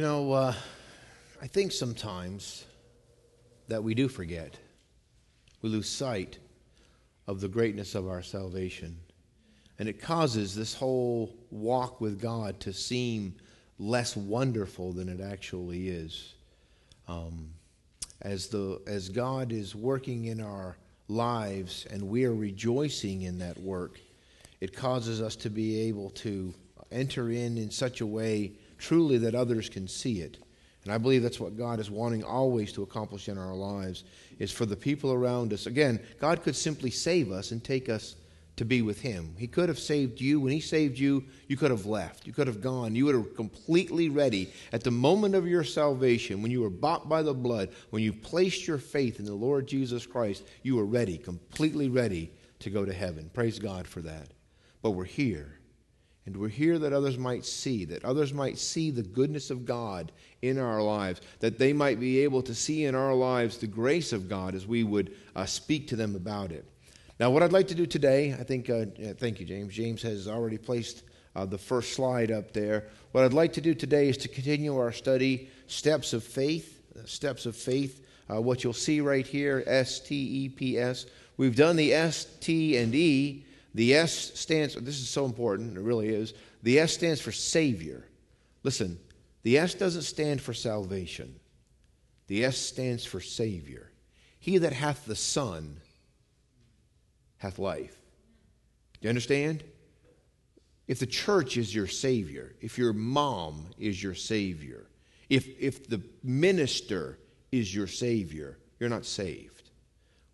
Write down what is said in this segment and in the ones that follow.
You know, uh, I think sometimes that we do forget. We lose sight of the greatness of our salvation. And it causes this whole walk with God to seem less wonderful than it actually is. Um, as, the, as God is working in our lives and we are rejoicing in that work, it causes us to be able to enter in in such a way truly that others can see it. And I believe that's what God is wanting always to accomplish in our lives is for the people around us. Again, God could simply save us and take us to be with him. He could have saved you. When he saved you, you could have left. You could have gone. You have completely ready at the moment of your salvation, when you were bought by the blood, when you placed your faith in the Lord Jesus Christ, you were ready, completely ready to go to heaven. Praise God for that. But we're here and we're here that others might see, that others might see the goodness of God in our lives, that they might be able to see in our lives the grace of God as we would uh, speak to them about it. Now, what I'd like to do today, I think, uh, thank you, James. James has already placed uh, the first slide up there. What I'd like to do today is to continue our study, Steps of Faith, uh, Steps of Faith. Uh, what you'll see right here, S T E P S. We've done the S, T, and E. The S stands, this is so important, it really is. The S stands for Savior. Listen, the S doesn't stand for salvation, the S stands for Savior. He that hath the Son hath life. Do you understand? If the church is your Savior, if your mom is your Savior, if, if the minister is your Savior, you're not saved.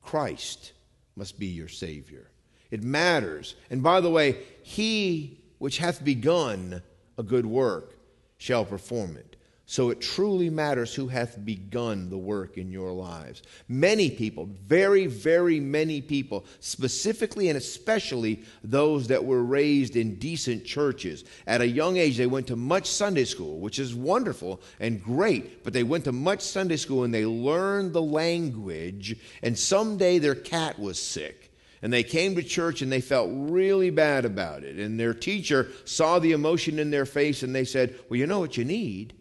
Christ must be your Savior. It matters. And by the way, he which hath begun a good work shall perform it. So it truly matters who hath begun the work in your lives. Many people, very, very many people, specifically and especially those that were raised in decent churches. At a young age, they went to much Sunday school, which is wonderful and great, but they went to much Sunday school and they learned the language, and someday their cat was sick and they came to church and they felt really bad about it. And their teacher saw the emotion in their face and they said, Well, you know what you need?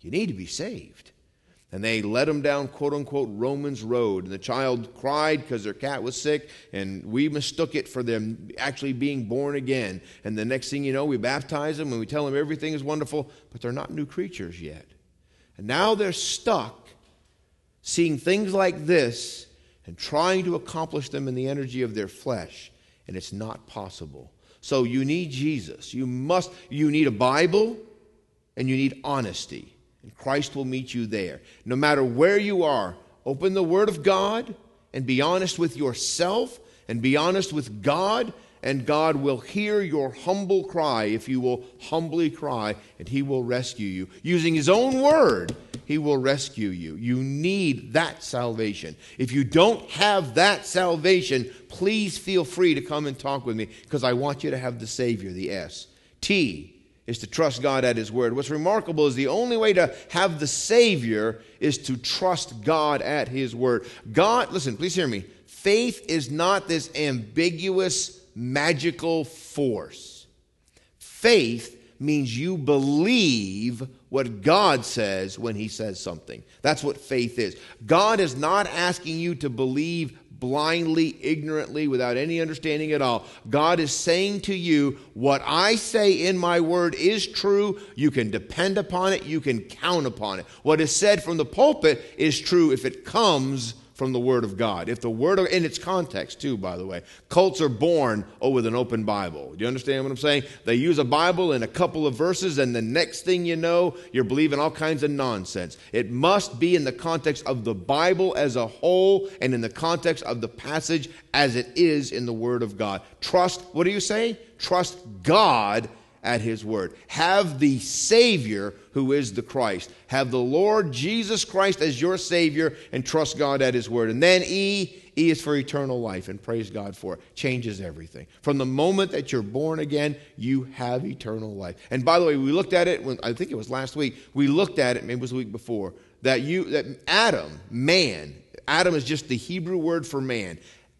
You need to be saved. And they led them down, quote unquote, Romans Road. And the child cried because their cat was sick, and we mistook it for them actually being born again. And the next thing you know, we baptize them and we tell them everything is wonderful, but they're not new creatures yet. And now they're stuck seeing things like this and trying to accomplish them in the energy of their flesh, and it's not possible. So you need Jesus. You must you need a Bible and you need honesty. And Christ will meet you there. No matter where you are, open the word of God and be honest with yourself and be honest with God and God will hear your humble cry if you will humbly cry, and He will rescue you. Using His own word, He will rescue you. You need that salvation. If you don't have that salvation, please feel free to come and talk with me because I want you to have the Savior, the S. T is to trust God at His word. What's remarkable is the only way to have the Savior is to trust God at His word. God, listen, please hear me. Faith is not this ambiguous, magical force. Faith means you believe what God says when He says something. That's what faith is. God is not asking you to believe blindly, ignorantly, without any understanding at all. God is saying to you, What I say in my word is true. You can depend upon it, you can count upon it. What is said from the pulpit is true if it comes from the Word of God. If the Word of, in its context too, by the way, cults are born oh, with an open Bible. Do you understand what I'm saying? They use a Bible in a couple of verses, and the next thing you know, you're believing all kinds of nonsense. It must be in the context of the Bible as a whole, and in the context of the passage as it is in the Word of God. Trust. What do you say? Trust God at his word. Have the Savior who is the Christ. Have the Lord Jesus Christ as your Savior and trust God at his word. And then E, E is for eternal life and praise God for it. Changes everything. From the moment that you're born again, you have eternal life. And by the way, we looked at it when I think it was last week. We looked at it, maybe it was the week before, that you that Adam, man, Adam is just the Hebrew word for man.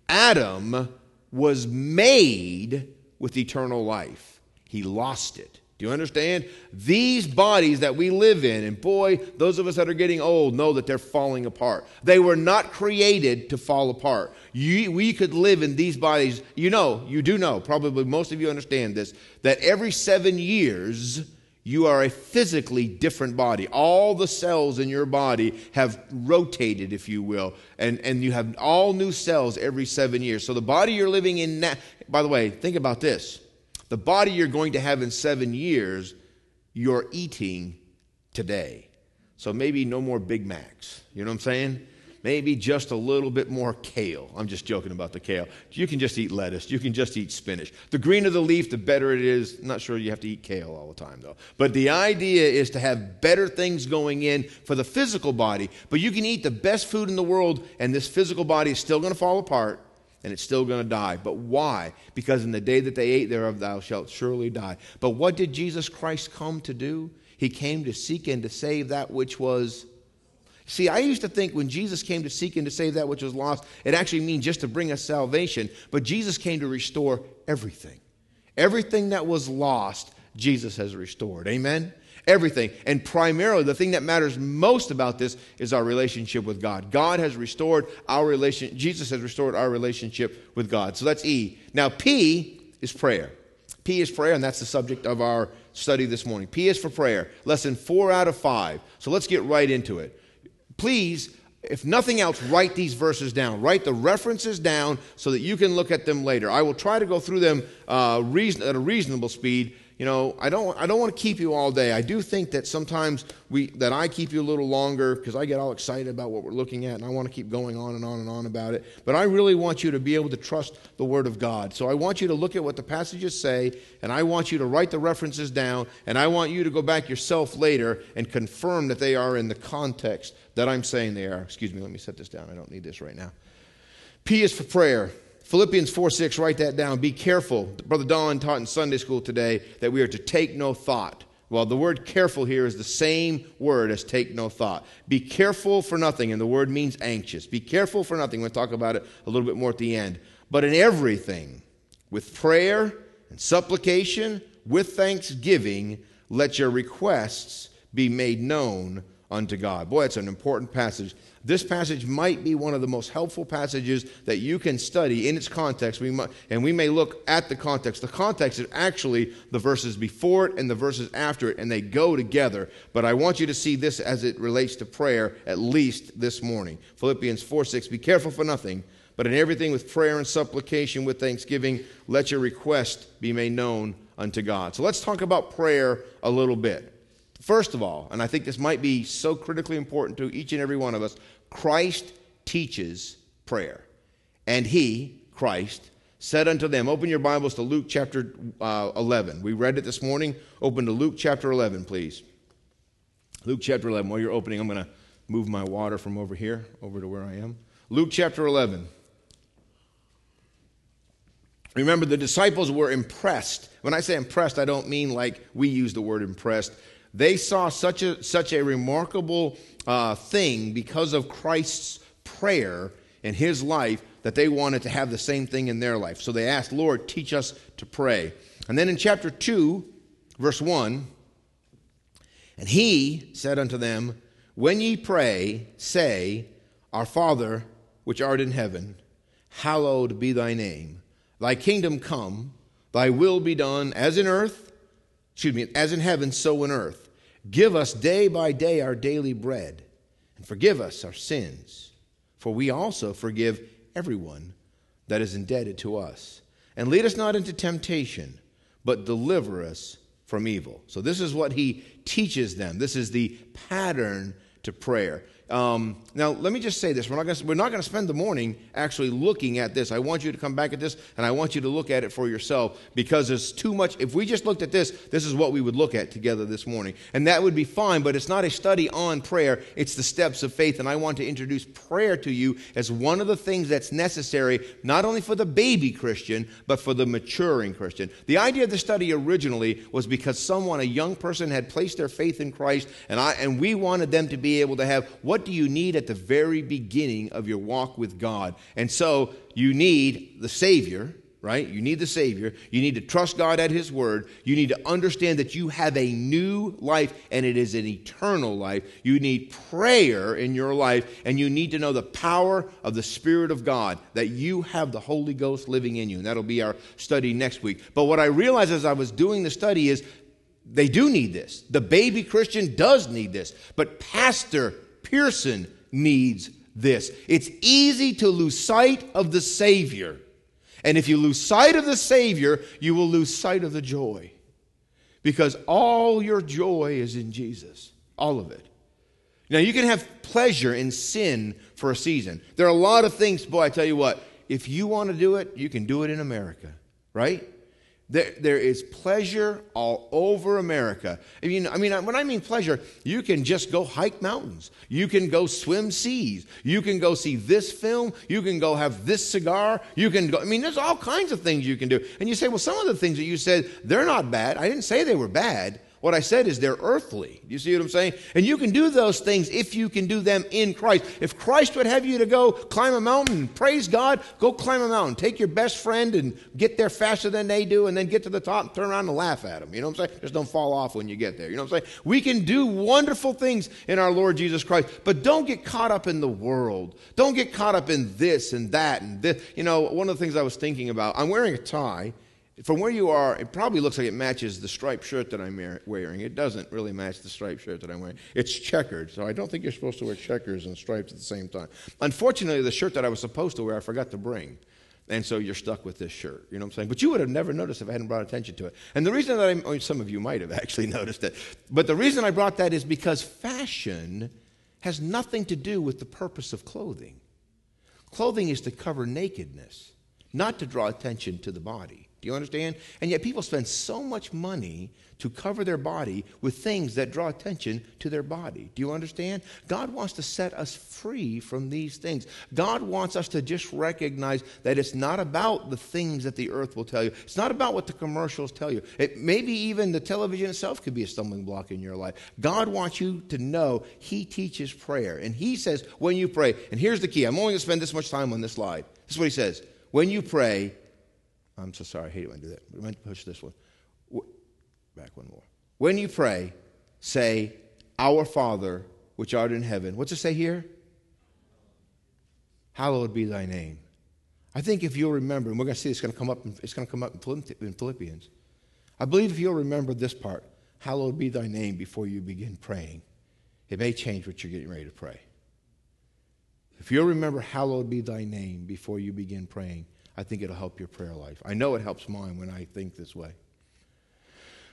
Adam was made with eternal life. He lost it. Do you understand? These bodies that we live in, and boy, those of us that are getting old know that they're falling apart. They were not created to fall apart. You, we could live in these bodies. You know, you do know, probably most of you understand this, that every seven years, you are a physically different body. All the cells in your body have rotated, if you will, and, and you have all new cells every seven years. So the body you're living in now, by the way, think about this the body you're going to have in seven years, you're eating today. So maybe no more Big Macs. You know what I'm saying? Maybe just a little bit more kale. I'm just joking about the kale. You can just eat lettuce. You can just eat spinach. The greener the leaf, the better it is. Not sure you have to eat kale all the time, though. But the idea is to have better things going in for the physical body. But you can eat the best food in the world, and this physical body is still going to fall apart and it's still going to die. But why? Because in the day that they ate thereof, thou shalt surely die. But what did Jesus Christ come to do? He came to seek and to save that which was. See, I used to think when Jesus came to seek and to save that which was lost, it actually means just to bring us salvation. But Jesus came to restore everything. Everything that was lost, Jesus has restored. Amen? Everything. And primarily, the thing that matters most about this is our relationship with God. God has restored our relation, Jesus has restored our relationship with God. So that's E. Now, P is prayer. P is prayer, and that's the subject of our study this morning. P is for prayer. Lesson four out of five. So let's get right into it. Please, if nothing else, write these verses down. Write the references down so that you can look at them later. I will try to go through them uh, reason, at a reasonable speed you know, I don't, I don't want to keep you all day. I do think that sometimes we, that I keep you a little longer because I get all excited about what we're looking at and I want to keep going on and on and on about it. But I really want you to be able to trust the Word of God. So I want you to look at what the passages say and I want you to write the references down and I want you to go back yourself later and confirm that they are in the context that I'm saying they are. Excuse me, let me set this down. I don't need this right now. P is for prayer. Philippians 4 6, write that down. Be careful. Brother Don taught in Sunday school today that we are to take no thought. Well, the word careful here is the same word as take no thought. Be careful for nothing, and the word means anxious. Be careful for nothing. We'll talk about it a little bit more at the end. But in everything, with prayer and supplication, with thanksgiving, let your requests be made known unto God. Boy, it's an important passage. This passage might be one of the most helpful passages that you can study in its context. We might, and we may look at the context. The context is actually the verses before it and the verses after it, and they go together. But I want you to see this as it relates to prayer, at least this morning. Philippians 4 6. Be careful for nothing, but in everything with prayer and supplication with thanksgiving, let your request be made known unto God. So let's talk about prayer a little bit. First of all, and I think this might be so critically important to each and every one of us, Christ teaches prayer. And he, Christ, said unto them, Open your Bibles to Luke chapter uh, 11. We read it this morning. Open to Luke chapter 11, please. Luke chapter 11. While you're opening, I'm going to move my water from over here over to where I am. Luke chapter 11. Remember, the disciples were impressed. When I say impressed, I don't mean like we use the word impressed. They saw such a, such a remarkable uh, thing because of Christ's prayer in his life that they wanted to have the same thing in their life. So they asked, Lord, teach us to pray. And then in chapter 2, verse 1, and he said unto them, When ye pray, say, Our Father, which art in heaven, hallowed be thy name. Thy kingdom come, thy will be done, as in earth excuse me, as in heaven, so in earth. Give us day by day our daily bread, and forgive us our sins, for we also forgive everyone that is indebted to us. And lead us not into temptation, but deliver us from evil. So, this is what he teaches them. This is the pattern to prayer. Um, now, let me just say this. We're not, gonna, spend the morning actually looking at this. I want you to come back at this, and I want you to look at it for yourself because there's too much. If we just looked at this, this is what we would look at together this morning. And that would be fine, but it's not a study on prayer. It's the steps of faith. And I want to introduce prayer to you as one of the things that's necessary, not only for the baby Christian, but for the maturing Christian. The idea of the study originally was because someone, a young person, had placed their faith in Christ, and, I, and we wanted them to be able to have what what do you need at the very beginning of your walk with God? And so you need the Savior, right? You need the Savior. You need to trust God at His Word. You need to understand that you have a new life and it is an eternal life. You need prayer in your life and you need to know the power of the Spirit of God, that you have the Holy Ghost living in you. And that'll be our study next week. But what I realized as I was doing the study is they do need this. The baby Christian does need this. But Pastor Pearson needs this. It's easy to lose sight of the Savior and if you lose sight of the Savior, you will lose sight of the joy. Because all your joy is in Jesus. All of it. Now, you can have pleasure in sin for a season. There are a lot of things, boy, I tell you what, if you want to do it, you can do it in America, right? There, there is pleasure all over America. I mean, I mean, when I mean pleasure, you can just go hike mountains. You can go swim seas. You can go see this film. You can go have this cigar. You can go, I mean, there's all kinds of things you can do. And you say, well, some of the things that you said, they're not bad. I didn't say they were bad. What I said is they're earthly. You see what I'm saying? And you can do those things if you can do them in Christ. If Christ would have you to go climb a mountain, praise God, go climb a mountain. Take your best friend and get there faster than they do, and then get to the top and turn around and laugh at them. You know what I'm saying? Just don't fall off when you get there. You know what I'm saying? We can do wonderful things in our Lord Jesus Christ, but don't get caught up in the world. Don't get caught up in this and that and this. You know, one of the things I was thinking about, I'm wearing a tie. From where you are, it probably looks like it matches the striped shirt that I'm wearing. It doesn't really match the striped shirt that I'm wearing. It's checkered, so I don't think you're supposed to wear checkers and stripes at the same time. Unfortunately, the shirt that I was supposed to wear, I forgot to bring. And so you're stuck with this shirt. You know what I'm saying? But you would have never noticed if I hadn't brought attention to it. And the reason that I, mean, oh, some of you might have actually noticed it, but the reason I brought that is because fashion has nothing to do with the purpose of clothing. Clothing is to cover nakedness, not to draw attention to the body. Do you understand? And yet people spend so much money to cover their body with things that draw attention to their body. Do you understand? God wants to set us free from these things. God wants us to just recognize that it's not about the things that the earth will tell you. It's not about what the commercials tell you. It maybe even the television itself could be a stumbling block in your life. God wants you to know he teaches prayer and he says when you pray, and here's the key. I'm only going to spend this much time on this slide. This is what he says. When you pray, I'm so sorry. I hate it when I do that. But I meant to push this one. Back one more. When you pray, say, Our Father, which art in heaven. What's it say here? Hallowed be thy name. I think if you'll remember, and we're going to see it's going to come up, in, it's going to come up in Philippians. I believe if you'll remember this part, hallowed be thy name before you begin praying, it may change what you're getting ready to pray. If you'll remember, hallowed be thy name before you begin praying, I think it'll help your prayer life. I know it helps mine when I think this way.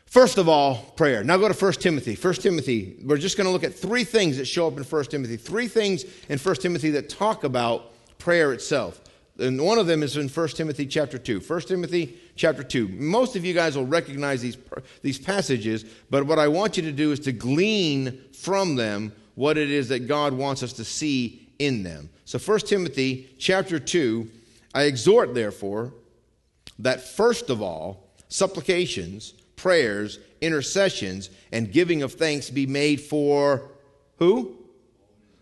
First of all, prayer. Now go to 1 Timothy. 1 Timothy, we're just going to look at three things that show up in 1 Timothy. Three things in 1 Timothy that talk about prayer itself. And one of them is in 1 Timothy chapter 2. 1 Timothy chapter 2. Most of you guys will recognize these, these passages, but what I want you to do is to glean from them what it is that God wants us to see in them. So 1 Timothy chapter 2, I exhort, therefore, that first of all, supplications, prayers, intercessions, and giving of thanks be made for who?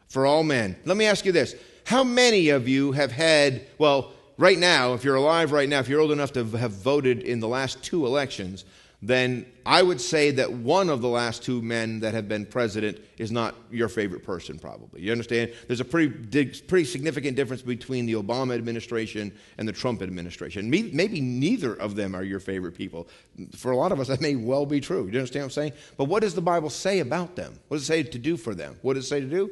For all men. Let me ask you this. How many of you have had, well, right now, if you're alive right now, if you're old enough to have voted in the last two elections, then I would say that one of the last two men that have been president is not your favorite person, probably. You understand? There's a pretty, pretty significant difference between the Obama administration and the Trump administration. Maybe neither of them are your favorite people. For a lot of us, that may well be true. You understand what I'm saying? But what does the Bible say about them? What does it say to do for them? What does it say to do?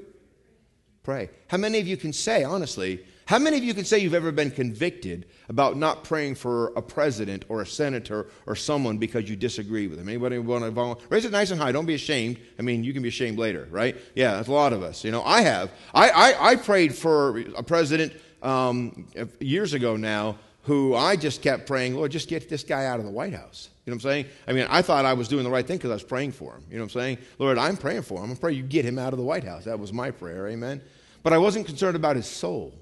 Pray. How many of you can say, honestly, how many of you can say you've ever been convicted about not praying for a president or a senator or someone because you disagree with them? Anybody want to volunteer? Raise it nice and high. Don't be ashamed. I mean, you can be ashamed later, right? Yeah, that's a lot of us. You know, I have. I, I, I prayed for a president um, years ago now who I just kept praying, Lord, just get this guy out of the White House. You know what I'm saying? I mean, I thought I was doing the right thing because I was praying for him. You know what I'm saying? Lord, I'm praying for him. I'm praying you get him out of the White House. That was my prayer. Amen. But I wasn't concerned about his soul.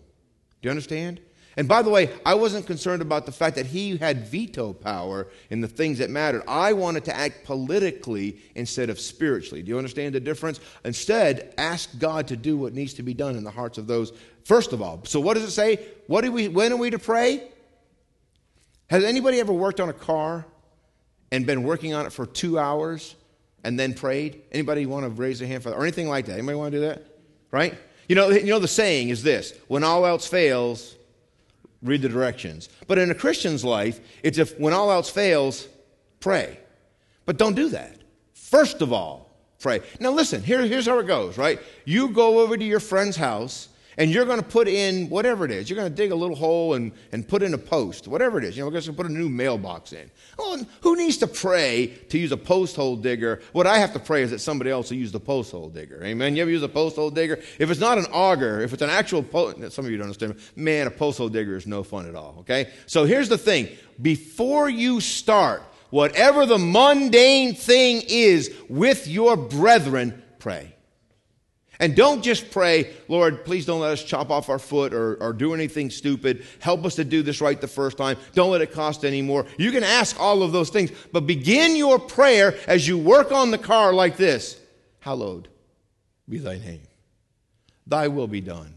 Do you understand? And by the way, I wasn't concerned about the fact that he had veto power in the things that mattered. I wanted to act politically instead of spiritually. Do you understand the difference? Instead, ask God to do what needs to be done in the hearts of those, first of all. So, what does it say? What do we, when are we to pray? Has anybody ever worked on a car and been working on it for two hours and then prayed? Anybody want to raise their hand for that? Or anything like that? Anybody want to do that? Right? You know, you know the saying is this when all else fails, read the directions. But in a Christian's life, it's if when all else fails, pray. But don't do that. First of all, pray. Now listen, here, here's how it goes, right? You go over to your friend's house and you're going to put in whatever it is. You're going to dig a little hole and, and put in a post, whatever it is. You know, we're going to put a new mailbox in. Oh, who needs to pray to use a post hole digger? What I have to pray is that somebody else will use the post hole digger. Amen. You ever use a post hole digger? If it's not an auger, if it's an actual post, some of you don't understand. Man, a post hole digger is no fun at all. Okay. So here's the thing: before you start, whatever the mundane thing is with your brethren, pray. And don't just pray, Lord, please don't let us chop off our foot or, or do anything stupid. Help us to do this right the first time. Don't let it cost any more. You can ask all of those things, but begin your prayer as you work on the car like this Hallowed be thy name. Thy will be done,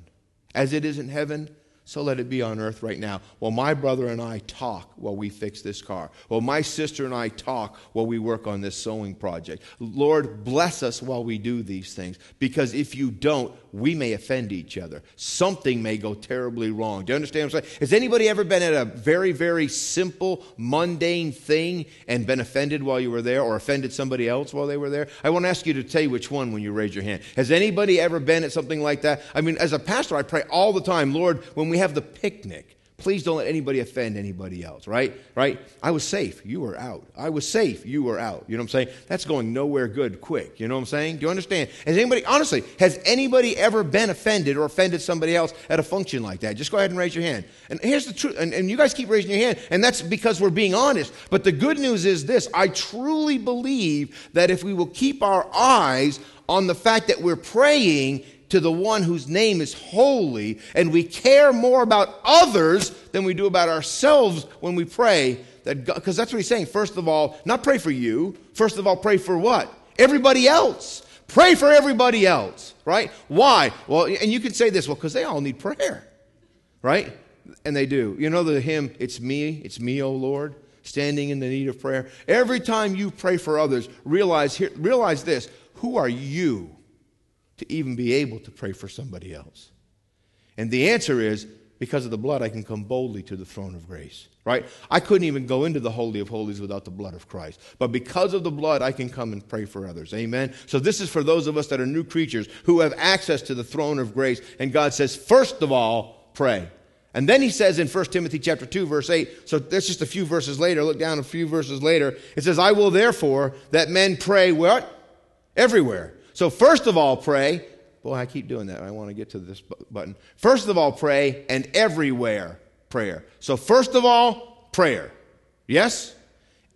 as it is in heaven so let it be on earth right now. While my brother and I talk while we fix this car. While my sister and I talk while we work on this sewing project. Lord, bless us while we do these things. Because if you don't, we may offend each other. Something may go terribly wrong. Do you understand what I'm saying? Has anybody ever been at a very, very simple, mundane thing and been offended while you were there or offended somebody else while they were there? I want to ask you to tell you which one when you raise your hand. Has anybody ever been at something like that? I mean, as a pastor, I pray all the time, Lord, when we we have the picnic. Please don't let anybody offend anybody else, right? Right? I was safe. You were out. I was safe. You were out. You know what I'm saying? That's going nowhere good quick. You know what I'm saying? Do you understand? Has anybody, honestly, has anybody ever been offended or offended somebody else at a function like that? Just go ahead and raise your hand. And here's the truth, and, and you guys keep raising your hand, and that's because we're being honest. But the good news is this I truly believe that if we will keep our eyes on the fact that we're praying to the one whose name is holy, and we care more about others than we do about ourselves when we pray. That because that's what he's saying. First of all, not pray for you. First of all, pray for what? Everybody else. Pray for everybody else, right? Why? Well, and you can say this, well, because they all need prayer, right? And they do. You know the hymn, It's Me, It's Me, O Lord, standing in the need of prayer. Every time you pray for others, realize, here, realize this who are you to even be able to pray for somebody else? And the answer is because of the blood, I can come boldly to the throne of grace, right? I couldn't even go into the Holy of Holies without the blood of Christ. But because of the blood, I can come and pray for others. Amen? So this is for those of us that are new creatures who have access to the throne of grace. And God says, first of all, pray. And then he says in 1 Timothy chapter 2, verse 8, so that's just a few verses later, look down a few verses later, it says, I will therefore that men pray what? Everywhere. So, first of all, pray. Boy, I keep doing that. I want to get to this button. First of all, pray, and everywhere prayer. So, first of all, prayer. Yes?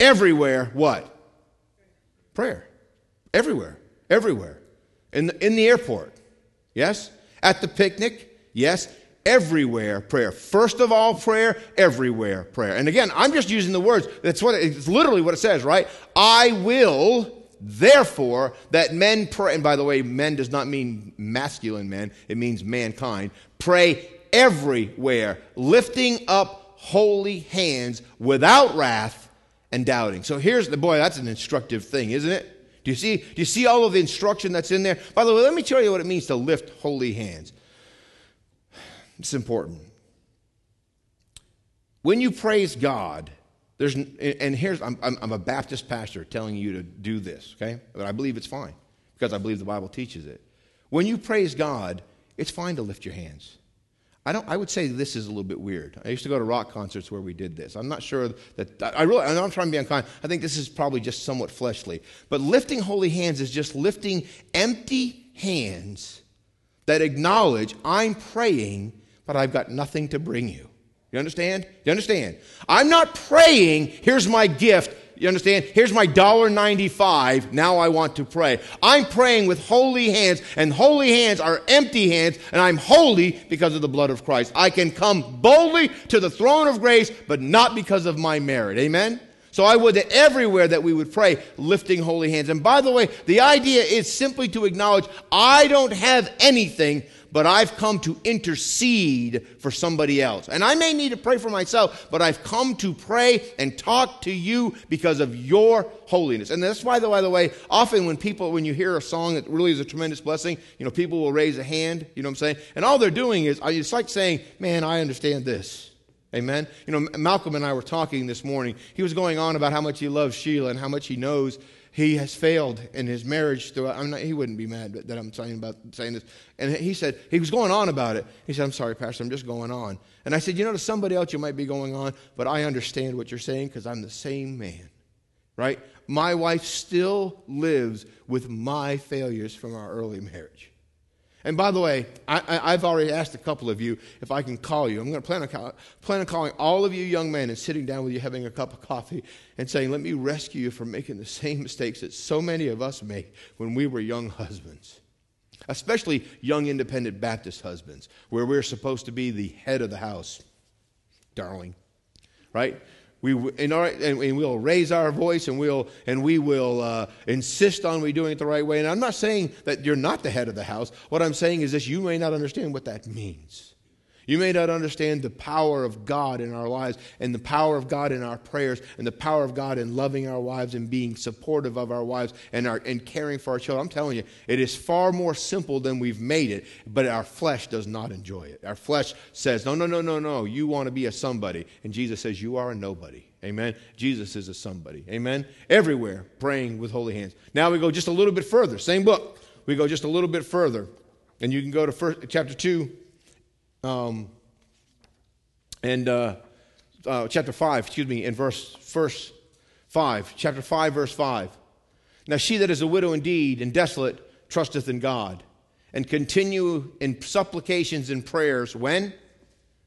Everywhere, what? Prayer. Everywhere. Everywhere. In the, in the airport. Yes? At the picnic. Yes? Everywhere prayer. First of all, prayer. Everywhere prayer. And again, I'm just using the words. That's what it, it's literally what it says, right? I will Therefore, that men pray, and by the way, men does not mean masculine men, it means mankind, pray everywhere, lifting up holy hands without wrath and doubting. So here's the boy, that's an instructive thing, isn't it? Do you see, do you see all of the instruction that's in there? By the way, let me tell you what it means to lift holy hands. It's important. When you praise God, there's, and here's, I'm, I'm a Baptist pastor telling you to do this, okay? But I believe it's fine because I believe the Bible teaches it. When you praise God, it's fine to lift your hands. I, don't, I would say this is a little bit weird. I used to go to rock concerts where we did this. I'm not sure that, I really, I know I'm trying to be unkind. I think this is probably just somewhat fleshly. But lifting holy hands is just lifting empty hands that acknowledge I'm praying, but I've got nothing to bring you. You understand? You understand? I'm not praying, here's my gift. You understand? Here's my dollar ninety-five. Now I want to pray. I'm praying with holy hands, and holy hands are empty hands, and I'm holy because of the blood of Christ. I can come boldly to the throne of grace, but not because of my merit. Amen? So I would that everywhere that we would pray, lifting holy hands. And by the way, the idea is simply to acknowledge I don't have anything, but I've come to intercede for somebody else. And I may need to pray for myself, but I've come to pray and talk to you because of your holiness. And that's why, by the way, often when people, when you hear a song that really is a tremendous blessing, you know, people will raise a hand, you know what I'm saying? And all they're doing is, it's like saying, man, I understand this. Amen. You know, Malcolm and I were talking this morning. He was going on about how much he loves Sheila and how much he knows he has failed in his marriage throughout. I'm not, he wouldn't be mad that I'm saying about saying this. And he said he was going on about it. He said, "I'm sorry, Pastor. I'm just going on." And I said, "You know, to somebody else you might be going on, but I understand what you're saying because I'm the same man, right? My wife still lives with my failures from our early marriage." And by the way, I, have already asked a couple of you if I can call you. I'm going to plan on, plan on calling all of you young men and sitting down with you, having a cup of coffee, and saying, Let me rescue you from making the same mistakes that so many of us make when we were young husbands, especially young independent Baptist husbands, where we're supposed to be the head of the house, darling. Right? We, in our, and, we'll raise our voice and we'll and we will uh, insist on we doing it the right way. And I'm not saying that you're not the head of the house. What I'm saying is this: you may not understand what that means. You may not understand the power of God in our lives and the power of God in our prayers and the power of God in loving our wives and being supportive of our wives and, our, and caring for our children. I'm telling you, it is far more simple than we've made it, but our flesh does not enjoy it. Our flesh says, no, no, no, no, no, you want to be a somebody. And Jesus says, you are a nobody. Amen. Jesus is a somebody. Amen. Everywhere praying with holy hands. Now we go just a little bit further. Same book. We go just a little bit further. And you can go to first, chapter 2 um, and uh, uh, chapter 5, excuse me, in verse, verse 5. Chapter 5, verse 5. Now she that is a widow indeed and desolate trusteth in God and continue in supplications and prayers when?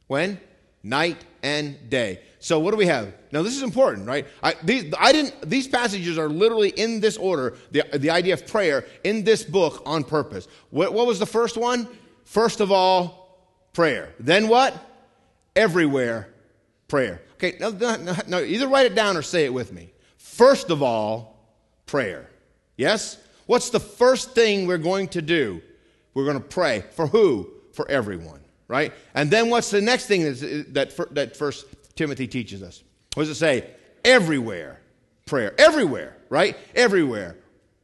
When? Night and day. So what do we have? Now this is important, right? I, these, I didn't, these passages are literally in this order, the, the idea of prayer in this book on purpose. What, what was the first one? First of all, prayer. Then what? Everywhere prayer. Okay, now, now, either write it down or say it with me. First of all, prayer. Yes? What's the first thing we're going to do? We're going to pray. For who? For everyone, right? And then what's the next thing that, that First Timothy teaches us? What does it say? Everywhere prayer. Everywhere, right? Everywhere.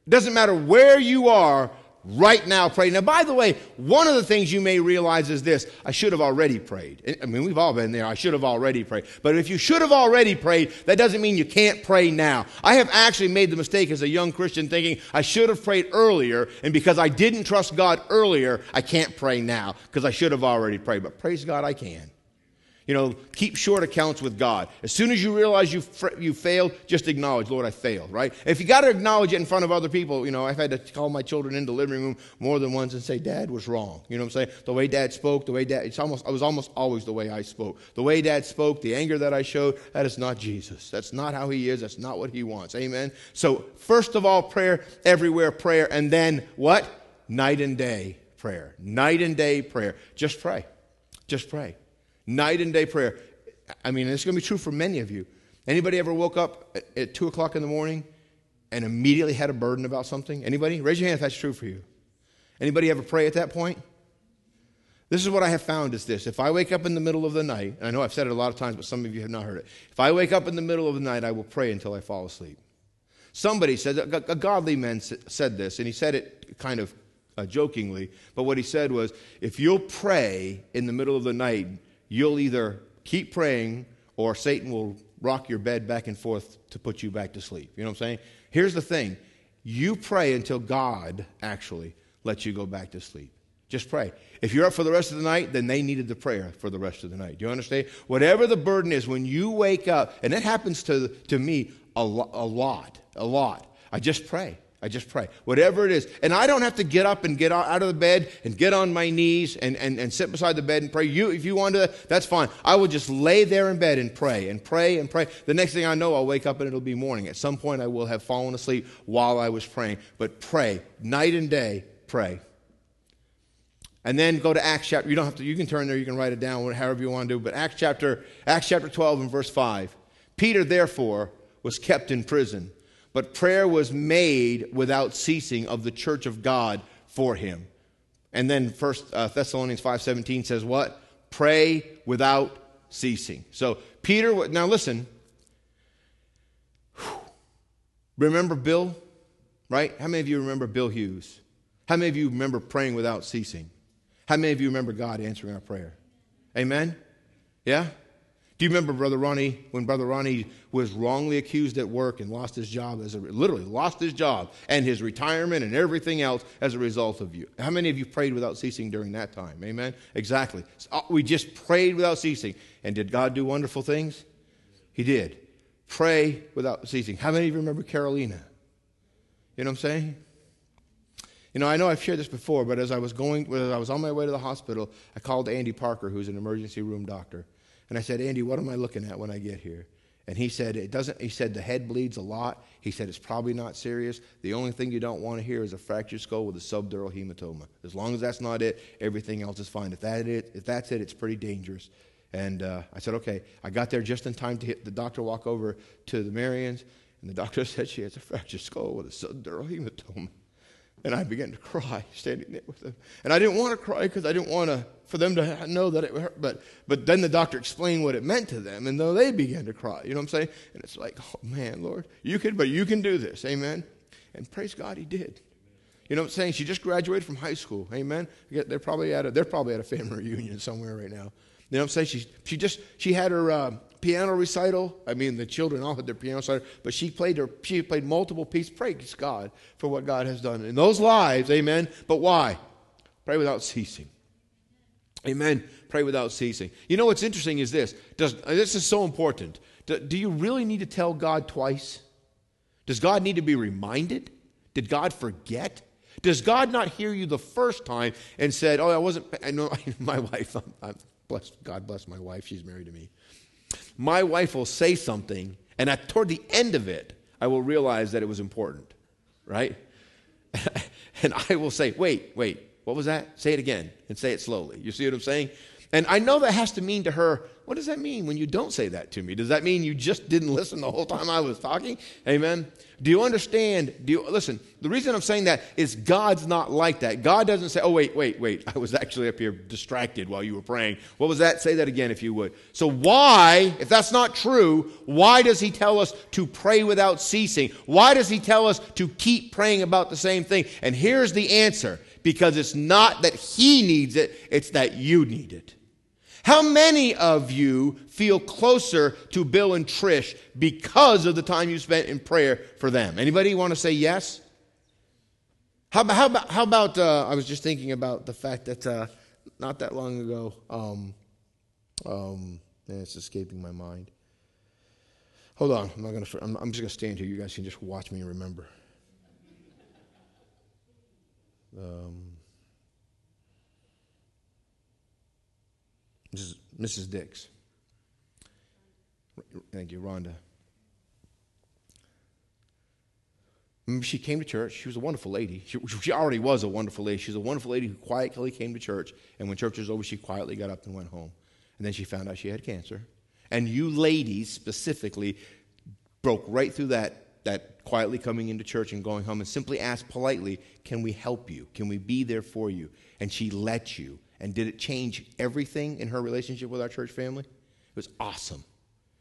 Doesn't matter where you are, right now pray. Now, by the way, one of the things you may realize is this I should have already prayed. I mean, we've all been there. I should have already prayed. But if you should have already prayed, that doesn't mean you can't pray now. I have actually made the mistake as a young Christian thinking I should have prayed earlier, and because I didn't trust God earlier, I can't pray now because I should have already prayed. But praise God, I can. You know, keep short accounts with God. As soon as you realize you you failed, just acknowledge, Lord, I failed, right? If you got to acknowledge it in front of other people, you know, I've had to call my children into the living room more than once and say, Dad was wrong. You know what I'm saying? The way Dad spoke, the way Dad, it's almost, I was almost always the way I spoke. The way Dad spoke, the anger that I showed, that is not Jesus. That's not how He is. That's not what He wants. Amen? So, first of all, prayer, everywhere prayer, and then what? Night and day prayer. Night and day prayer. Just pray. Just pray. Night and day prayer. I mean, it's going to be true for many of you. Anybody ever woke up at, at 2 o'clock in the morning and immediately had a burden about something? Anybody? Raise your hand if that's true for you. Anybody ever pray at that point? This is what I have found is this. If I wake up in the middle of the night, and I know I've said it a lot of times, but some of you have not heard it. If I wake up in the middle of the night, I will pray until I fall asleep. Somebody said, a godly man said this, and he said it kind of uh, jokingly, but what he said was, if you'll pray in the middle of the night, you'll either keep praying or Satan will rock your bed back and forth to put you back to sleep. You know what I'm saying? Here's the thing you pray until God actually lets you go back to sleep. Just pray. If you're up for the rest of the night, then they needed the prayer for the rest of the night. Do you understand? Whatever the burden is, when you wake up, and it happens to, to me a, lo- a lot, a lot, I just pray. I just pray. Whatever it is. And I don't have to get up and get out of the bed and get on my knees and, and, and sit beside the bed and pray. You, if you want to, that's fine. I will just lay there in bed and pray and pray and pray. The next thing I know, I'll wake up and it'll be morning. At some point, I will have fallen asleep while I was praying. But pray. Night and day, pray. And then go to Acts chapter. You don't have to, you can turn there, you can write it down, however you want to do. But Acts chapter, Acts chapter 12 and verse 5. Peter, therefore, was kept in prison but prayer was made without ceasing of the church of God for him. And then First uh, Thessalonians 5:17 says what? Pray without ceasing. So Peter, now listen. Remember Bill, right? How many of you remember Bill Hughes? How many of you remember praying without ceasing? How many of you remember God answering our prayer? Amen? Yeah? Do you remember Brother Ronnie when Brother Ronnie was wrongly accused at work and lost his job as a literally lost his job and his retirement and everything else as a result of you? How many of you prayed without ceasing during that time? Amen. Exactly. So uh, we just prayed without ceasing, and did God do wonderful things? He did. Pray without ceasing. How many of you remember Carolina? You know what I'm saying? You know, I know I've shared this before, but as I was going, as I was on my way to the hospital, I called Andy Parker, who's an emergency room doctor. And I said, Andy, what am I looking at when I get here? And he said, it doesn't, he said, the head bleeds a lot. He said, it's probably not serious. The only thing you don't want to hear is a fractured skull with a subdural hematoma. As long as that's not it, everything else is fine. If, that it, if that's it, it's pretty dangerous. And uh, I said, okay. I got there just in time to hit the doctor walk over to the Marians, and the doctor said she has a fractured skull with a subdural hematoma. And I began to cry standing there with them. And I didn't want to cry because I didn't want to, for them to know that it hurt. But, but then the doctor explained what it meant to them, and though they began to cry. You know what I'm saying? And it's like, oh man, Lord, you can, but you can do this. Amen. And praise God, he did. You know what I'm saying? She just graduated from high school. Amen. They're probably at a, they're probably at a family reunion somewhere right now. You know what I'm saying? She, she just she had her uh, piano recital. I mean, the children all had their piano recital, but she played her, she played multiple pieces. Praise God for what God has done in those lives. Amen. But why? Pray without ceasing. Amen. Pray without ceasing. You know what's interesting is this. Does, this is so important. Do, do you really need to tell God twice? Does God need to be reminded? Did God forget? Does God not hear you the first time and said, "Oh, I wasn't"? I know my wife. I'm, I'm blessed. God bless my wife. She's married to me my wife will say something, and at, toward the end of it, I will realize that it was important, right? and I will say, wait, wait, what was that? Say it again and say it slowly. You see what I'm saying? And I know that has to mean to her, what does that mean when you don't say that to me? Does that mean you just didn't listen the whole time I was talking? Amen. Do you understand? Do you listen? The reason I'm saying that is God's not like that. God doesn't say, "Oh wait, wait, wait. I was actually up here distracted while you were praying." What was that? Say that again if you would. So why, if that's not true, why does he tell us to pray without ceasing? Why does he tell us to keep praying about the same thing? And here's the answer. Because it's not that he needs it, it's that you need it. How many of you feel closer to Bill and Trish because of the time you spent in prayer for them? Anybody want to say yes? How how about, how about uh, I was just thinking about the fact that uh, not that long ago, um, um, it's escaping my mind. Hold on, I'm not gonna. I'm, I'm just gonna stand here. You guys can just watch me and remember. Um, Mrs. Mrs. Dix. Thank you, Rhonda. Mm, she came to church. She was a wonderful lady. She, she, already was a wonderful lady. She's a wonderful lady who quietly came to church. And when church was over, she quietly got up and went home. And then she found out she had cancer. And you ladies specifically broke right through that, that quietly coming into church and going home and simply asked politely, Can we help you? Can we be there for you? And she let you. And did it change everything in her relationship with our church family? It was awesome.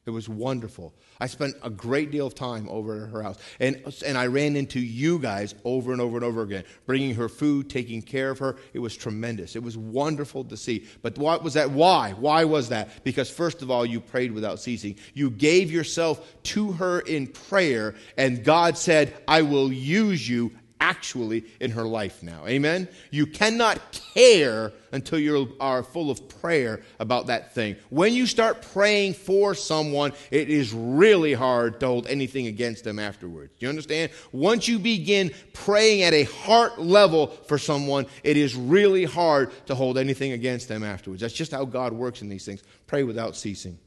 It was wonderful. I spent a great deal of time over at her house. And, and I ran into you guys over and over and over again, bringing her food, taking care of her. It was tremendous. It was wonderful to see. But what was that? Why? Why was that? Because, first of all, you prayed without ceasing. You gave yourself to her in prayer, and God said, I will use you actually in her life now. Amen? You cannot care until you are full of prayer about that thing. When you start praying for someone, it is really hard to hold anything against them afterwards. You understand? Once you begin praying at a heart level for someone, it is really hard to hold anything against them afterwards. That's just how God works in these things. Pray without ceasing.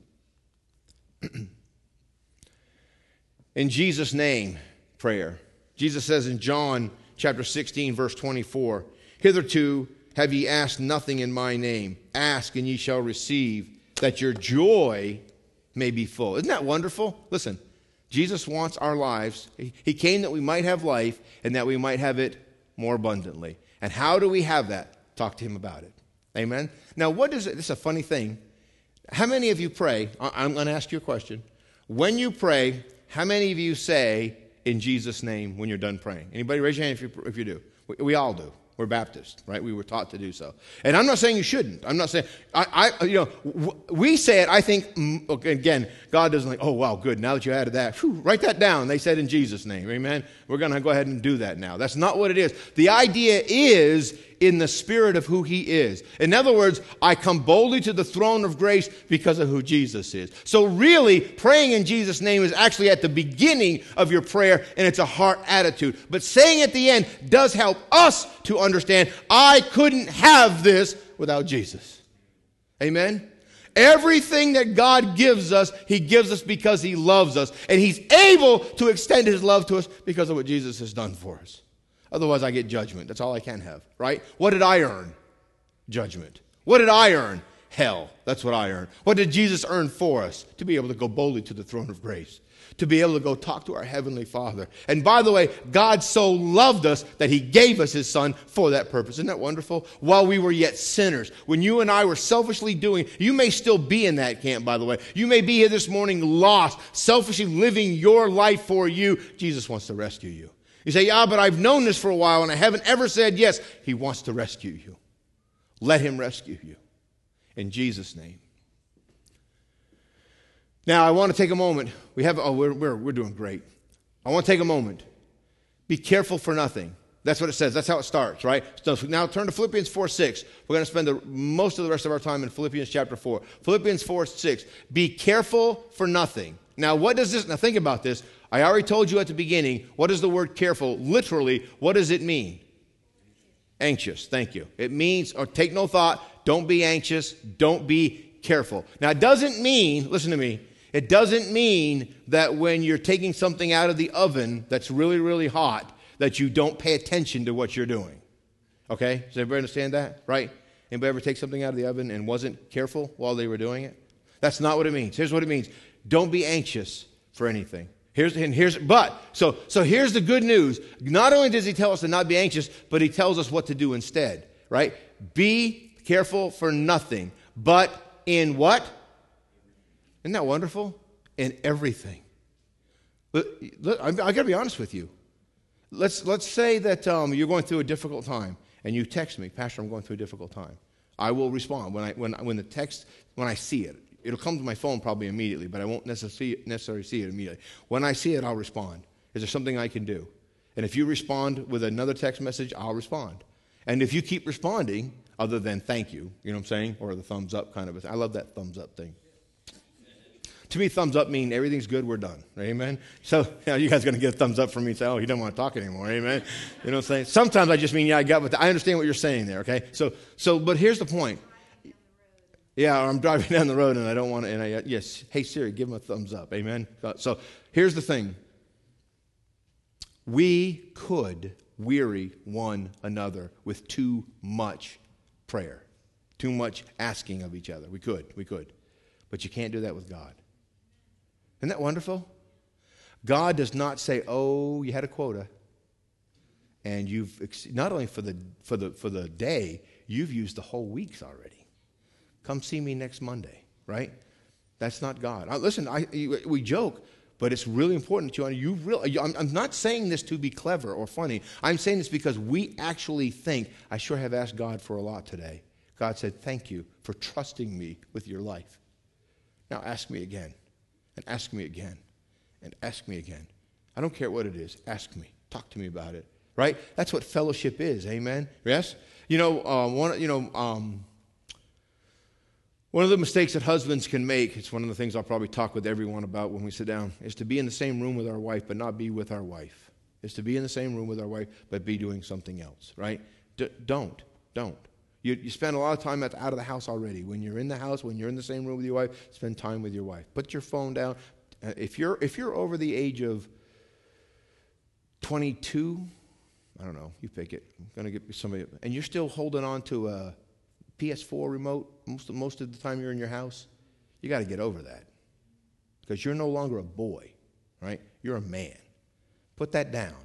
in Jesus' name, prayer. Jesus says in John chapter 16, verse 24, Hitherto have ye asked nothing in my name. Ask and ye shall receive, that your joy may be full. Isn't that wonderful? Listen, Jesus wants our lives. He came that we might have life and that we might have it more abundantly. And how do we have that? talk to him about it. Amen. Now, what does it? This is a funny thing. How many of you pray? I'm going to ask you a question. When you pray, how many of you say in Jesus' name when you're done praying? Anybody raise your hand if you, if you do? We, we all do. We're Baptist, right? We were taught to do so. And I'm not saying you shouldn't. I'm not saying, I, I you know, we say it, I think, mm, again, God doesn't like, oh, wow, good. Now that you added that, whew, write that down. They said in Jesus' name, amen. We're going to go ahead and do that now. That's not what it is. The idea is in the spirit of who he is. In other words, I come boldly to the throne of grace because of who Jesus is. So, really, praying in Jesus' name is actually at the beginning of your prayer and it's a heart attitude. But saying at the end does help us to understand I couldn't have this without Jesus. Amen? Everything that God gives us, He gives us because He loves us. And He's able to extend His love to us because of what Jesus has done for us. Otherwise, I get judgment. That's all I can have, right? What did I earn? Judgment. What did I earn? Hell. That's what I earned. What did Jesus earn for us? To be able to go boldly to the throne of grace, to be able to go talk to our Heavenly Father. And by the way, God so loved us that He gave us His Son for that purpose. Isn't that wonderful? While we were yet sinners, when you and I were selfishly doing, you may still be in that camp, by the way. You may be here this morning lost, selfishly living your life for you. Jesus wants to rescue you. You say, Yeah, but I've known this for a while and I haven't ever said yes. He wants to rescue you. Let him rescue you. In Jesus' name. Now, I want to take a moment. We have, oh, we're, we're, we're doing great. I want to take a moment. Be careful for nothing. That's what it says. That's how it starts, right? So now turn to Philippians 4 6. We're going to spend the, most of the rest of our time in Philippians chapter 4. Philippians 4 6. Be careful for nothing. Now, what does this, now think about this. I already told you at the beginning, what does the word careful, literally, what does it mean? Anxious, thank you. It means, or take no thought, don't be anxious, don't be careful. Now, it doesn't mean, listen to me, it doesn't mean that when you're taking something out of the oven that's really, really hot, that you don't pay attention to what you're doing. Okay? Does everybody understand that? Right? Anybody ever take something out of the oven and wasn't careful while they were doing it? That's not what it means. Here's what it means don't be anxious for anything. Here's, and here's, but, so, so here's the good news. Not only does he tell us to not be anxious, but he tells us what to do instead, right? Be careful for nothing, but in what? Isn't that wonderful? In everything. But, look, I, I got to be honest with you. Let's, let's say that um, you're going through a difficult time and you text me, Pastor, I'm going through a difficult time. I will respond when, I, when, when the text, when I see it. It'll come to my phone probably immediately, but I won't necessarily see it immediately. When I see it, I'll respond. Is there something I can do? And if you respond with another text message, I'll respond. And if you keep responding, other than thank you, you know what I'm saying? Or the thumbs up kind of. I love that thumbs up thing. To me, thumbs up mean everything's good, we're done. Amen? So, you, know, you guys to get a thumbs up from me and say, oh, he doesn't want to talk anymore. Amen? You know what I'm saying? Sometimes I just mean, yeah, I got the, I understand what you're saying there, okay? So, so, but here's the point. Yeah, I'm driving down the road and I don't want to, and I, yes, hey Siri, give him a thumbs up. Amen. Uh, so here's the thing we could weary one another with too much prayer, too much asking of each other. We could, we could. But you can't do that with God. Isn't that wonderful? God does not say, oh, you had a quota. And you've, not only for the, for the, for the day, you've used the whole week's already. Come see me next Monday, right? That's not God. listen, I, we joke, but it's really important to you. You I'm, I'm not saying this to be clever or funny. I'm saying this because we actually think, I sure have asked God for a lot today. God said, Thank you for trusting me with your life. Now ask me again, and ask me again, and ask me again. I don't care what it is. Ask me. Talk to me about it. Right? That's what fellowship is. Amen? Yes? You know, um, one, you know um, one of the mistakes that husbands can make, it's one of the things I'll probably talk with everyone about when we sit down, is to be in the same room with our wife but not be with our wife. Is to be in the same room with our wife but be doing something else, right? D- don't. Don't. You, you spend a lot of time out of the house already. When you're in the house, when you're in the same room with your wife, spend time with your wife. Put your phone down. Uh, if, you're, if you're over the age of 22, I don't know, you pick it. I'm going to get somebody, and you're still holding on to a PS4 remote most, most of the time you're in your house, you got to get over that. Because you're no longer a boy, right? You're a man. Put that down.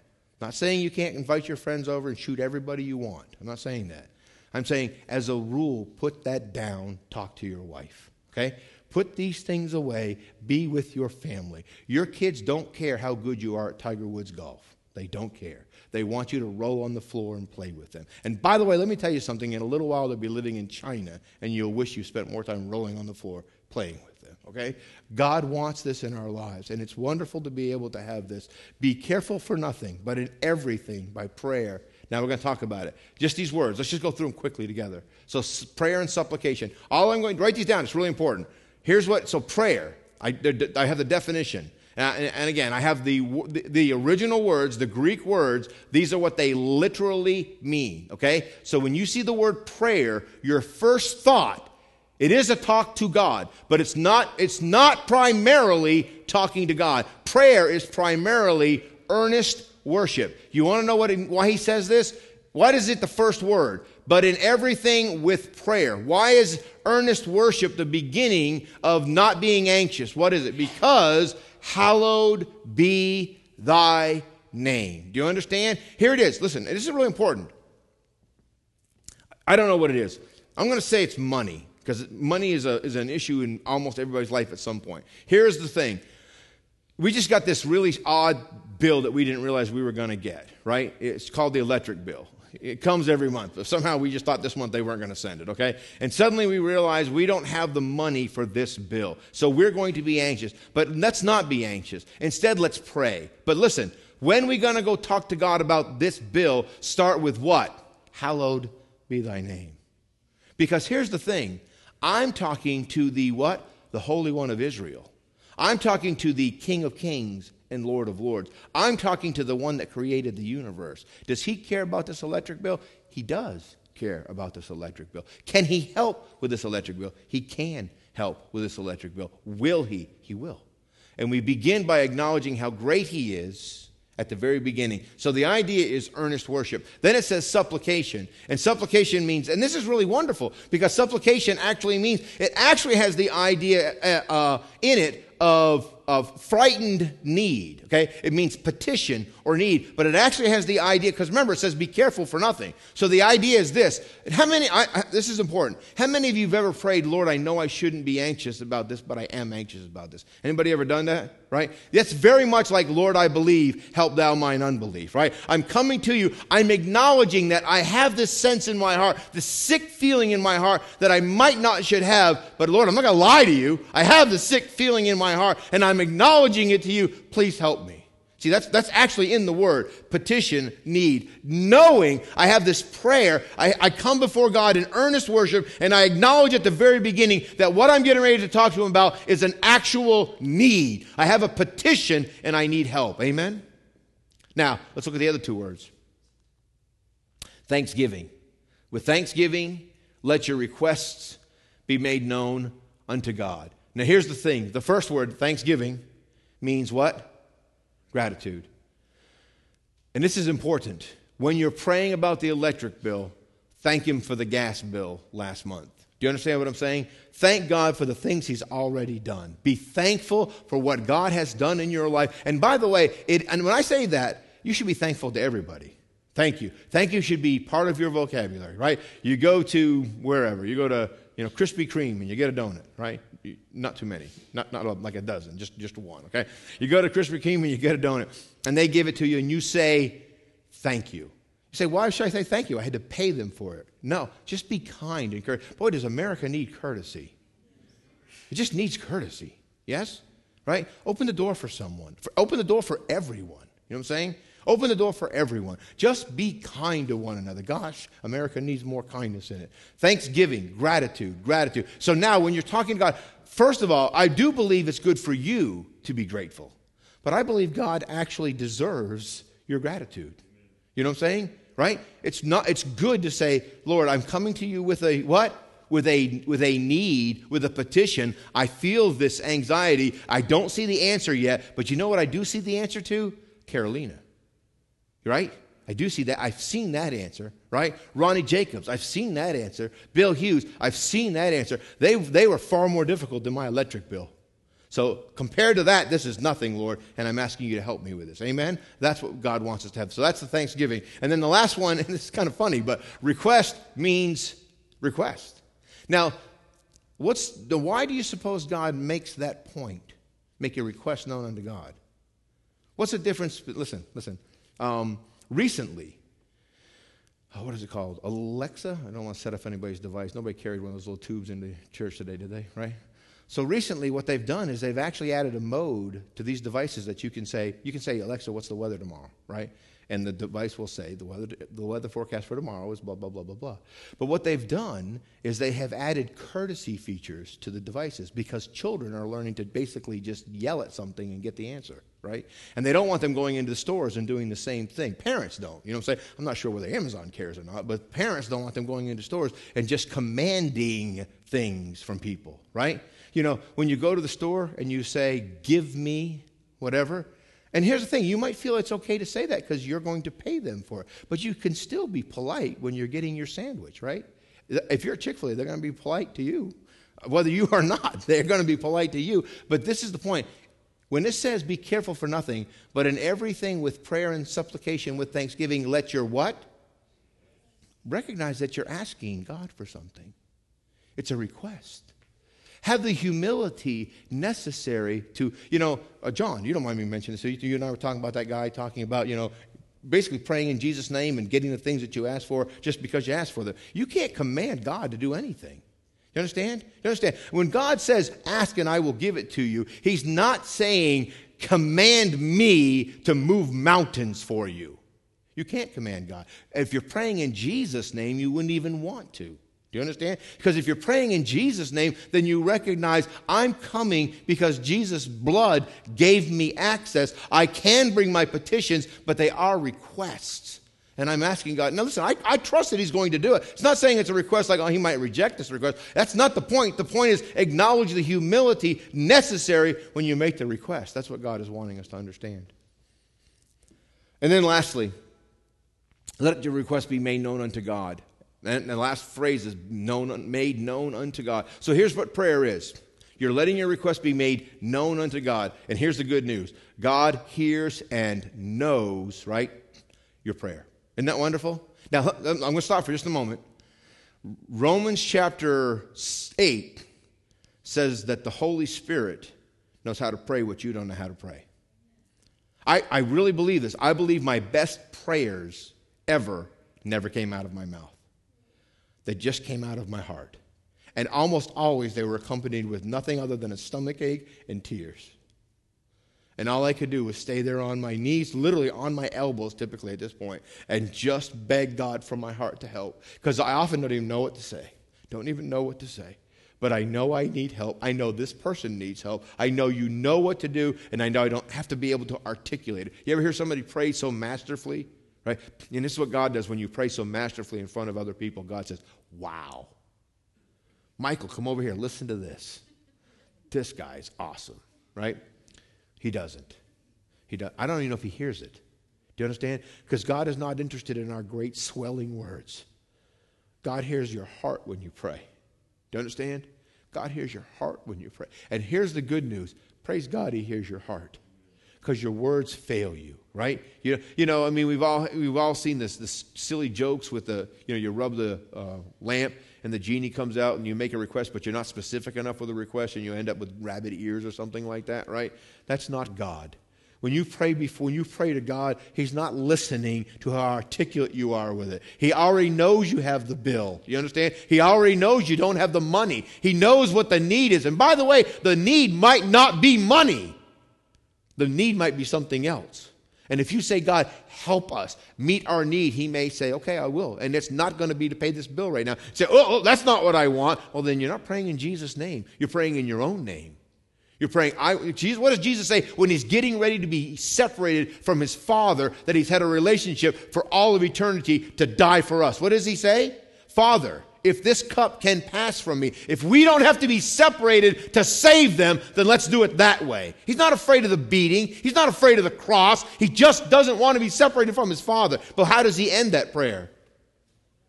Not saying you can't invite your friends over and shoot everybody you want. I'm not saying that. I'm saying, as a rule, put that down, talk to your wife. Okay? Put these things away, be with your family. Your kids don't care how good you are at Tiger Woods golf. They don't care. They want you to roll on the floor and play with them. And by the way, let me tell you something. In a little while, they'll be living in China, and you'll wish you spent more time rolling on the floor playing with them. Okay? God wants this in our lives, and it's wonderful to be able to have this. Be careful for nothing, but in everything by prayer. Now we're going to talk about it. Just these words. Let's just go through them quickly together. So, prayer and supplication. All I'm going to write these down. It's really important. Here's what. So, prayer. I, I have the definition. Uh, and, and again, I have the, the, original words, the Greek words. These are what they literally mean. Okay. So when you see the word prayer, your first thought it is a talk to God, but it's not, it's not primarily talking to God. Prayer is primarily earnest worship. You want to know what why he says this? Why is it the first word? But in everything with prayer. Why is earnest worship the beginning of not being anxious? What is it? Because hallowed be thy name. Do you understand? Here it is. Listen, this is really important. I don't know what it is. I'm going to say it's money because money is, a, is an issue in almost everybody's life at some point. Here's the thing we just got this really odd bill that we didn't realize we were going to get, right? It's called the electric bill. It comes every month. But somehow we just thought this month they weren't going to send it, okay? And suddenly we realize we don't have the money for this bill. So we're going to be anxious. But let's not be anxious. Instead, let's pray. But listen, when we're going to go talk to God about this bill, start with what? Hallowed be thy name. Because here's the thing I'm talking to the what? The Holy One of Israel. I'm talking to the King of Kings and Lord of Lords. I'm talking to the one that created the universe. Does he care about this electric bill? He does care about this electric bill. Can he help with this electric bill? He can help with this electric bill. Will he? He will. And we begin by acknowledging how great he is at the very beginning. So the idea is earnest worship. Then it says supplication. And supplication means, and this is really wonderful because supplication actually means, it actually has the idea uh, uh in it of of frightened need. Okay? It means petition or need, but it actually has the idea, because remember, it says be careful for nothing. So the idea is this. How many, I, I, this is important. How many of you have ever prayed, Lord, I know I shouldn't be anxious about this, but I am anxious about this? Anybody ever done that? Right? That's very much like, Lord, I believe, help thou mine unbelief, right? I'm coming to you. I'm acknowledging that I have this sense in my heart, this sick feeling in my heart that I might not should have, but Lord, I'm not going to lie to you. I have the sick feeling in my heart, and I'm acknowledging it to you. Please help me. See, that's, that's actually in the word petition, need. Knowing I have this prayer, I, I come before God in earnest worship, and I acknowledge at the very beginning that what I'm getting ready to talk to Him about is an actual need. I have a petition, and I need help. Amen? Now, let's look at the other two words Thanksgiving. With thanksgiving, let your requests be made known unto God. Now, here's the thing the first word, thanksgiving, means what? Gratitude. And this is important. When you're praying about the electric bill, thank Him for the gas bill last month. Do you understand what I'm saying? Thank God for the things He's already done. Be thankful for what God has done in your life. And by the way, it, and when I say that, you should be thankful to everybody. Thank you. Thank you should be part of your vocabulary, right? You go to wherever, you go to you know Krispy Kreme and you get a donut, right? Not too many, not, not like a dozen, just, just one, okay? You go to Krispy Kreme and you get a donut, and they give it to you, and you say, thank you. You say, why should I say thank you? I had to pay them for it. No, just be kind and courteous. Boy, does America need courtesy. It just needs courtesy, yes? Right? Open the door for someone. For, open the door for everyone. You know what I'm saying? Open the door for everyone. Just be kind to one another. Gosh, America needs more kindness in it. Thanksgiving, gratitude, gratitude. So now, when you're talking to God, First of all, I do believe it's good for you to be grateful, but I believe God actually deserves your gratitude. You know what I'm saying? Right? It's not it's good to say, "Lord, I'm coming to you with a what? With a with a need, with a petition. I feel this anxiety. I don't see the answer yet, but you know what I do see the answer to? Carolina. Right? I do see that. I've seen that answer, right? Ronnie Jacobs, I've seen that answer. Bill Hughes, I've seen that answer. They, they were far more difficult than my electric bill. So compared to that, this is nothing, Lord, and I'm asking you to help me with this. Amen? That's what God wants us to have. So that's the thanksgiving. And then the last one, and this is kind of funny, but request means request. Now, what's the why do you suppose God makes that point? Make your request known unto God. What's the difference? Listen, listen. Um, recently, oh, what is it called? Alexa? I don't want to set off anybody's device. Nobody carried one of those little tubes into church today, did they? Right? So recently, what they've done is they've actually added a mode to these devices that you can say, you can say, Alexa, what's the weather tomorrow, right? And the device will say, the weather, the weather forecast for tomorrow is blah, blah, blah, blah, blah. But what they've done is they have added courtesy features to the devices because children are learning to basically just yell at something and get the answer, right? And they don't want them going into the stores and doing the same thing. Parents don't. You know what I'm saying? I'm not sure whether Amazon cares or not, but parents don't want them going into stores and just commanding things from people, right? You know, when you go to the store and you say, give me whatever, and here's the thing you might feel it's okay to say that because you're going to pay them for it, but you can still be polite when you're getting your sandwich, right? If you're Chick fil A, they're going to be polite to you. Whether you are not, they're going to be polite to you. But this is the point. When it says, be careful for nothing, but in everything with prayer and supplication with thanksgiving, let your what? Recognize that you're asking God for something. It's a request. Have the humility necessary to, you know, uh, John, you don't mind me mentioning this. So you, you and I were talking about that guy talking about, you know, basically praying in Jesus' name and getting the things that you ask for just because you ask for them. You can't command God to do anything. You understand? You understand? When God says, ask and I will give it to you, He's not saying, command me to move mountains for you. You can't command God. If you're praying in Jesus' name, you wouldn't even want to. Do you understand? Because if you're praying in Jesus' name, then you recognize I'm coming because Jesus' blood gave me access. I can bring my petitions, but they are requests. And I'm asking God, now listen, I, I trust that He's going to do it. It's not saying it's a request like, oh, He might reject this request. That's not the point. The point is acknowledge the humility necessary when you make the request. That's what God is wanting us to understand. And then lastly, let your request be made known unto God. And the last phrase is known, made known unto God. So here's what prayer is. You're letting your request be made known unto God. And here's the good news God hears and knows, right, your prayer. Isn't that wonderful? Now, I'm going to stop for just a moment. Romans chapter 8 says that the Holy Spirit knows how to pray what you don't know how to pray. I, I really believe this. I believe my best prayers ever never came out of my mouth that just came out of my heart. And almost always they were accompanied with nothing other than a stomach ache and tears. And all I could do was stay there on my knees, literally on my elbows, typically at this point, and just beg God from my heart to help. Because I often don't even know what to say. Don't even know what to say. But I know I need help. I know this person needs help. I know you know what to do, and I know I don't have to be able to articulate it. You ever hear somebody pray so masterfully? Right? And this is what God does when you pray so masterfully in front of other people. God says, Wow. Michael, come over here. Listen to this. This guy's awesome, right? He doesn't. He does. I don't even know if he hears it. Do you understand? Because God is not interested in our great swelling words. God hears your heart when you pray. Do you understand? God hears your heart when you pray. And here's the good news praise God, He hears your heart because your words fail you, right? You, you know, I mean, we've all, we've all seen this, this silly jokes with the, you know, you rub the uh, lamp and the genie comes out and you make a request, but you're not specific enough with the request and you end up with rabbit ears or something like that, right? That's not God. When you pray before when you pray to God, He's not listening to how articulate you are with it. He already knows you have the bill. You understand? He already knows you don't have the money. He knows what the need is. And by the way, the need might not be money. The need might be something else. And if you say, God, help us meet our need, He may say, okay, I will. And it's not going to be to pay this bill right now. Say, oh, oh, that's not what I want. Well, then you're not praying in Jesus' name. You're praying in your own name. You're praying, I, Jesus, what does Jesus say when he's getting ready to be separated from his Father, that he's had a relationship for all of eternity to die for us? What does he say? Father, if this cup can pass from me. If we don't have to be separated to save them, then let's do it that way. He's not afraid of the beating. He's not afraid of the cross. He just doesn't want to be separated from his Father. But how does he end that prayer?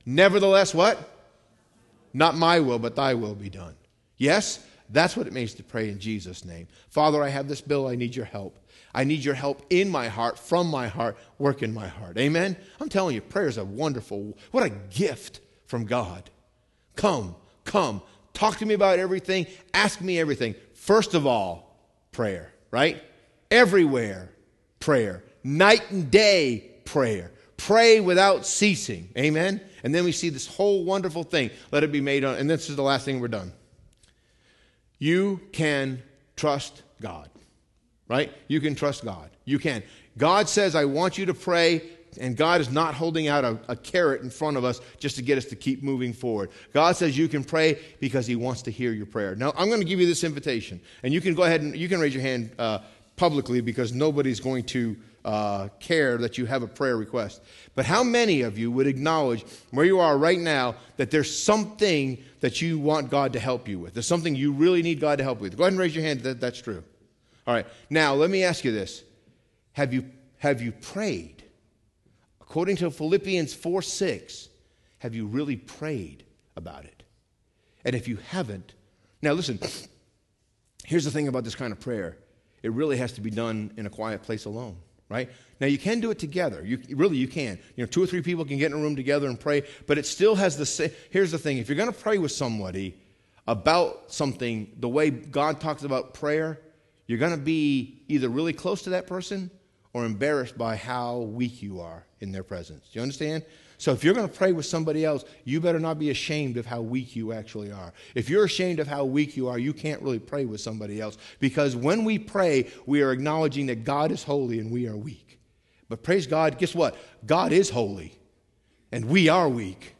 Nevertheless, what? Not my will, but thy will be done. Yes, That's what it means to pray in Jesus' name. Father, I have this bill. I need your help. I need your help in my heart, from my heart, work in my heart. Amen? I'm telling you, prayer is a wonderful, what a gift from God. Come, come, talk to me about everything, ask me everything. First of all, prayer, right? Everywhere, prayer. Night and day, prayer. Pray without ceasing. Amen? And then we see this whole wonderful thing. Let it be made on, and this is the last thing we're done. You can trust God right? You can trust God. You can. God says, I want you to pray, and God is not holding out a, a, carrot in front of us just to get us to keep moving forward. God says you can pray because He wants to hear your prayer. Now, I'm going to give you this invitation, and you can go ahead and you can raise your hand uh, publicly because nobody's going to uh, care that you have a prayer request. But how many of you would acknowledge where you are right now that there's something that you want God to help you with? There's something you really need God to help with. Go ahead and raise your hand that that's true. All right. Now, let me ask you this. Have you, have you prayed? According to Philippians 4 6, have you really prayed about it? And if you haven't, now listen, here's the thing about this kind of prayer it really has to be done in a quiet place alone, right? Now, you can do it together. You, really, you can. You know, two or three people can get in a room together and pray, but it still has the same. Here's the thing if you're going to pray with somebody about something, the way God talks about prayer, you're going to be either really close to that person or embarrassed by how weak you are in their presence. Do you understand? So if you're going to pray with somebody else, you better not be ashamed of how weak you actually are. If you're ashamed of how weak you are, you can't really pray with somebody else because when we pray, we are acknowledging that God is holy and we are weak. But praise God, guess what? God is holy and we are weak,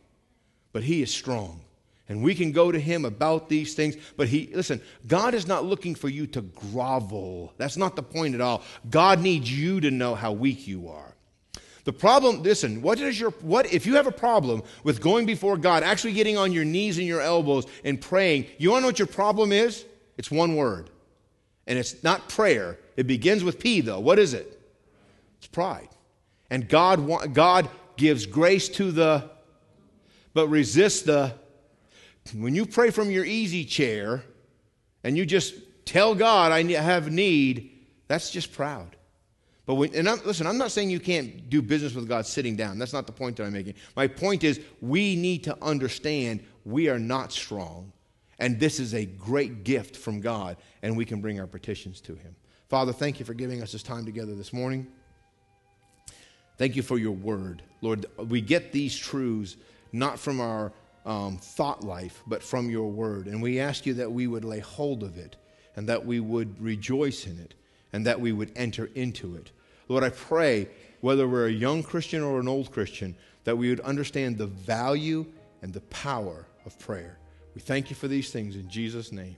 but He is strong. And we can go to him about these things. But he, listen, God is not looking for you to grovel. That's not the point at all. God needs you to know how weak you are. The problem, listen, what is your, what, if you have a problem with going before God, actually getting on your knees and your elbows and praying, you want to know what your problem is? It's one word. And it's not prayer. It begins with P, though. What is it? It's pride. And God, God gives grace to the, but resists the when you pray from your easy chair and you just tell God, I have need, that's just proud. But when, and I'm, listen, I'm not saying you can't do business with God sitting down. That's not the point that I'm making. My point is we need to understand we are not strong. And this is a great gift from God, and we can bring our petitions to Him. Father, thank you for giving us this time together this morning. Thank you for your word. Lord, we get these truths not from our um, thought life, but from your word. And we ask you that we would lay hold of it and that we would rejoice in it and that we would enter into it. Lord, I pray, whether we're a young Christian or an old Christian, that we would understand the value and the power of prayer. We thank you for these things in Jesus' name.